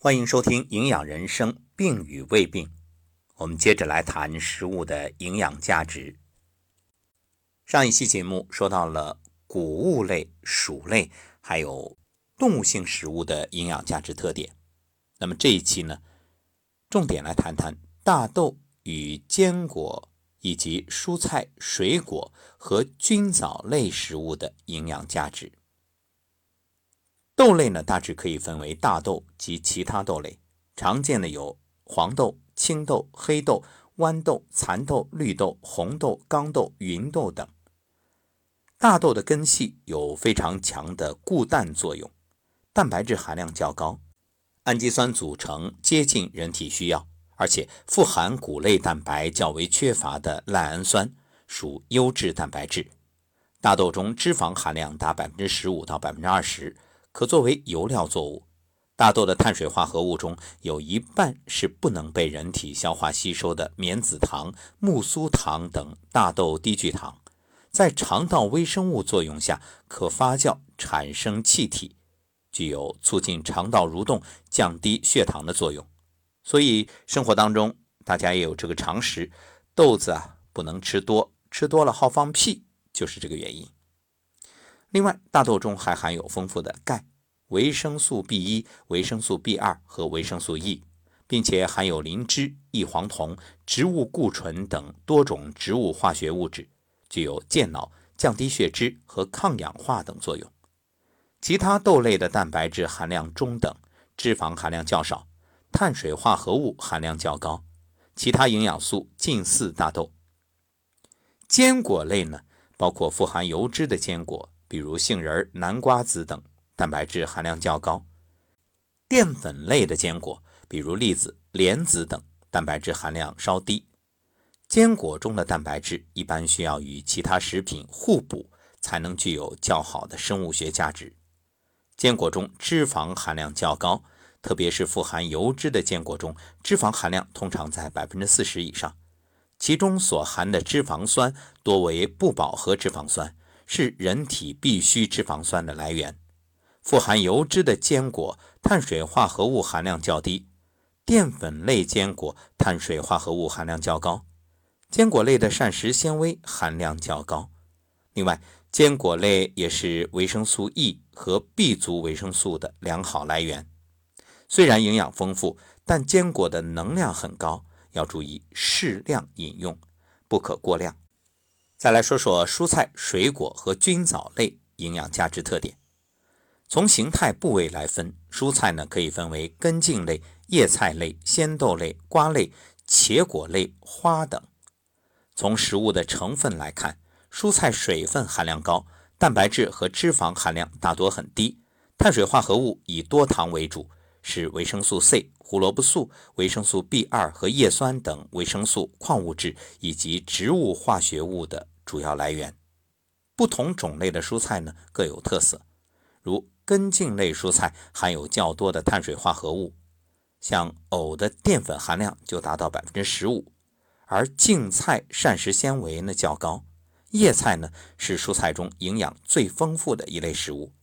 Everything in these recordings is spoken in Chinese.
欢迎收听《营养人生》，病与胃病。我们接着来谈食物的营养价值。上一期节目说到了谷物类、薯类，还有动物性食物的营养价值特点。那么这一期呢，重点来谈谈大豆与坚果以及蔬菜、水果和菌藻类食物的营养价值。豆类呢，大致可以分为大豆及其他豆类。常见的有黄豆、青豆、黑豆、豌豆、蚕豆、绿豆、红豆、刚豆、芸豆等。大豆的根系有非常强的固氮作用，蛋白质含量较高，氨基酸组成接近人体需要，而且富含谷类蛋白较为缺乏的赖氨酸，属优质蛋白质。大豆中脂肪含量达百分之十五到百分之二十。可作为油料作物，大豆的碳水化合物中有一半是不能被人体消化吸收的棉子糖、木苏糖等大豆低聚糖，在肠道微生物作用下可发酵产生气体，具有促进肠道蠕动、降低血糖的作用。所以生活当中大家也有这个常识，豆子啊不能吃多，吃多了好放屁，就是这个原因。另外，大豆中还含有丰富的钙、维生素 B 一、维生素 B 二和维生素 E，并且含有磷脂、异黄酮、植物固醇等多种植物化学物质，具有健脑、降低血脂和抗氧化等作用。其他豆类的蛋白质含量中等，脂肪含量较少，碳水化合物含量较高，其他营养素近似大豆。坚果类呢，包括富含油脂的坚果。比如杏仁、南瓜子等，蛋白质含量较高；淀粉类的坚果，比如栗子、莲子等，蛋白质含量稍低。坚果中的蛋白质一般需要与其他食品互补，才能具有较好的生物学价值。坚果中脂肪含量较高，特别是富含油脂的坚果中，脂肪含量通常在百分之四十以上，其中所含的脂肪酸多为不饱和脂肪酸。是人体必需脂肪酸的来源。富含油脂的坚果，碳水化合物含量较低；淀粉类坚果碳水化合物含量较高。坚果类的膳食纤维含量较高。另外，坚果类也是维生素 E 和 B 族维生素的良好来源。虽然营养丰富，但坚果的能量很高，要注意适量饮用，不可过量。再来说说蔬菜、水果和菌藻类营养价值特点。从形态部位来分，蔬菜呢可以分为根茎类、叶菜类、鲜豆类、瓜类、茄果类、花等。从食物的成分来看，蔬菜水分含量高，蛋白质和脂肪含量大多很低，碳水化合物以多糖为主，是维生素 C。胡萝卜素、维生素 B 二和叶酸等维生素、矿物质以及植物化学物的主要来源。不同种类的蔬菜呢各有特色，如根茎类蔬菜含有较多的碳水化合物，像藕的淀粉含量就达到百分之十五，而茎菜膳食纤维呢较高。叶菜呢是蔬菜中营养最丰富的一类食物，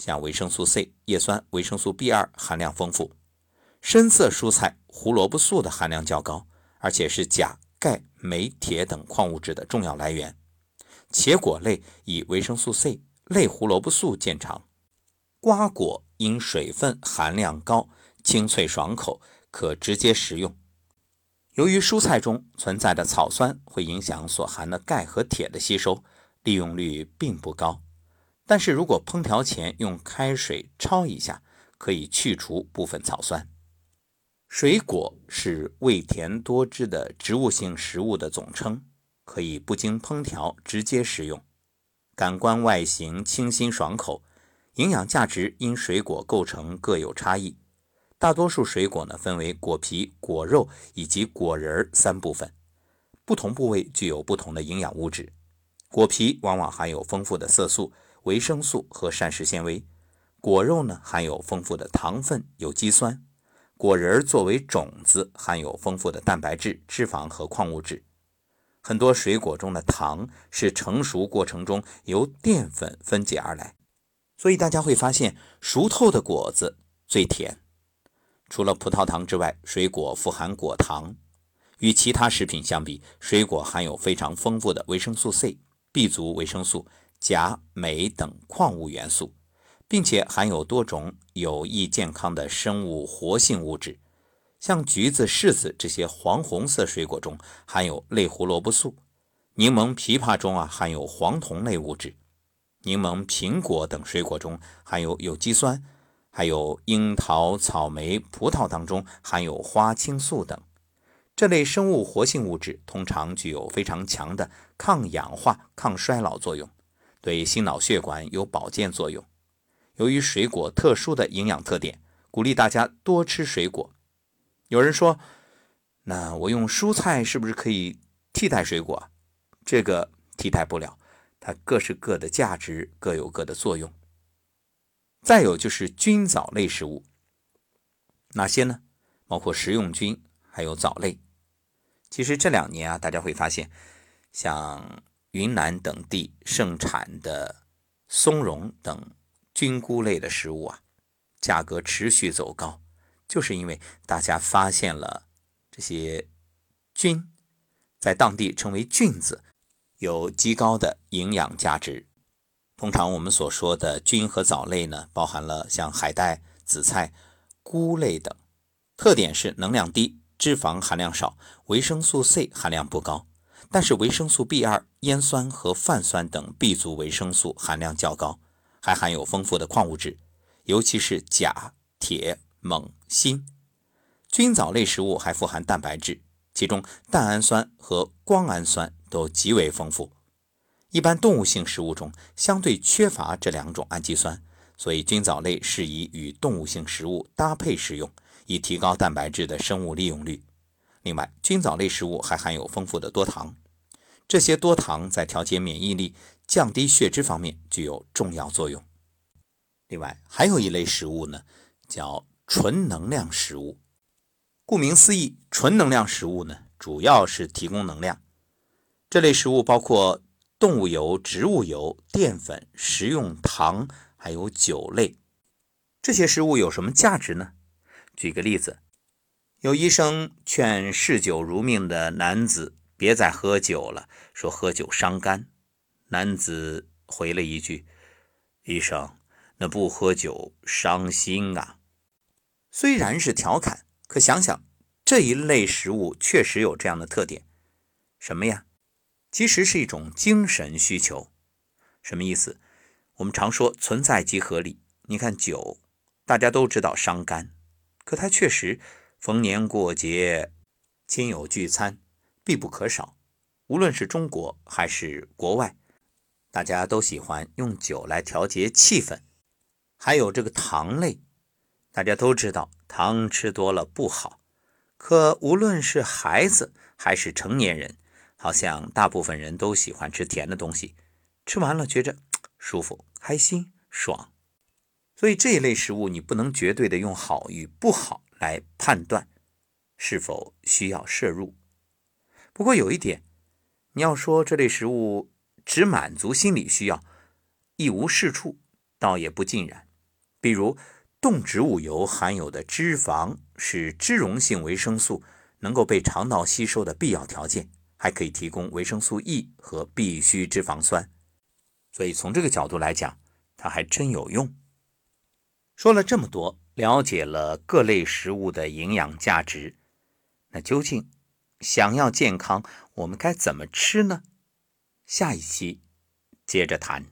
像维生素 C、叶酸、维生素 B 二含量丰富。深色蔬菜胡萝卜素的含量较高，而且是钾、钙、镁、铁等矿物质的重要来源。茄果类以维生素 C、类胡萝卜素见长。瓜果因水分含量高，清脆爽口，可直接食用。由于蔬菜中存在的草酸会影响所含的钙和铁的吸收，利用率并不高。但是如果烹调前用开水焯一下，可以去除部分草酸。水果是味甜多汁的植物性食物的总称，可以不经烹调直接食用。感官外形清新爽口，营养价值因水果构成各有差异。大多数水果呢分为果皮、果肉以及果仁三部分，不同部位具有不同的营养物质。果皮往往含有丰富的色素、维生素和膳食纤维，果肉呢含有丰富的糖分、有机酸。果仁作为种子，含有丰富的蛋白质、脂肪和矿物质。很多水果中的糖是成熟过程中由淀粉分解而来，所以大家会发现熟透的果子最甜。除了葡萄糖之外，水果富含果糖。与其他食品相比，水果含有非常丰富的维生素 C、B 族维生素、钾、镁等矿物元素，并且含有多种有益健康的生物活性物质。像橘子、柿子这些黄红色水果中含有类胡萝卜素，柠檬、枇杷中啊含有黄酮类物质，柠檬、苹果等水果中含有有机酸，还有樱桃、草莓、葡萄当中含有花青素等。这类生物活性物质通常具有非常强的抗氧化、抗衰老作用，对心脑血管有保健作用。由于水果特殊的营养特点，鼓励大家多吃水果。有人说：“那我用蔬菜是不是可以替代水果？”这个替代不了，它各是各的价值，各有各的作用。再有就是菌藻类食物，哪些呢？包括食用菌，还有藻类。其实这两年啊，大家会发现，像云南等地盛产的松茸等菌菇类的食物啊，价格持续走高。就是因为大家发现了这些菌，在当地称为菌子，有极高的营养价值。通常我们所说的菌和藻类呢，包含了像海带、紫菜、菇类等，特点是能量低、脂肪含量少、维生素 C 含量不高，但是维生素 B2、烟酸和泛酸等 B 族维生素含量较高，还含有丰富的矿物质，尤其是钾、铁。锰、锌，菌藻类食物还富含蛋白质，其中蛋氨酸和胱氨酸都极为丰富。一般动物性食物中相对缺乏这两种氨基酸，所以菌藻类适宜与动物性食物搭配食用，以提高蛋白质的生物利用率。另外，菌藻类食物还含有丰富的多糖，这些多糖在调节免疫力、降低血脂方面具有重要作用。另外，还有一类食物呢，叫。纯能量食物，顾名思义，纯能量食物呢，主要是提供能量。这类食物包括动物油、植物油、淀粉、食用糖，还有酒类。这些食物有什么价值呢？举个例子，有医生劝嗜酒如命的男子别再喝酒了，说喝酒伤肝。男子回了一句：“医生，那不喝酒伤心啊。”虽然是调侃，可想想这一类食物确实有这样的特点，什么呀？其实是一种精神需求。什么意思？我们常说存在即合理。你看酒，大家都知道伤肝，可它确实逢年过节、亲友聚餐必不可少。无论是中国还是国外，大家都喜欢用酒来调节气氛。还有这个糖类。大家都知道糖吃多了不好，可无论是孩子还是成年人，好像大部分人都喜欢吃甜的东西，吃完了觉着舒服、开心、爽。所以这一类食物你不能绝对的用好与不好来判断是否需要摄入。不过有一点，你要说这类食物只满足心理需要，一无是处，倒也不尽然。比如。动植物油含有的脂肪是脂溶性维生素能够被肠道吸收的必要条件，还可以提供维生素 E 和必需脂肪酸，所以从这个角度来讲，它还真有用。说了这么多，了解了各类食物的营养价值，那究竟想要健康，我们该怎么吃呢？下一期接着谈。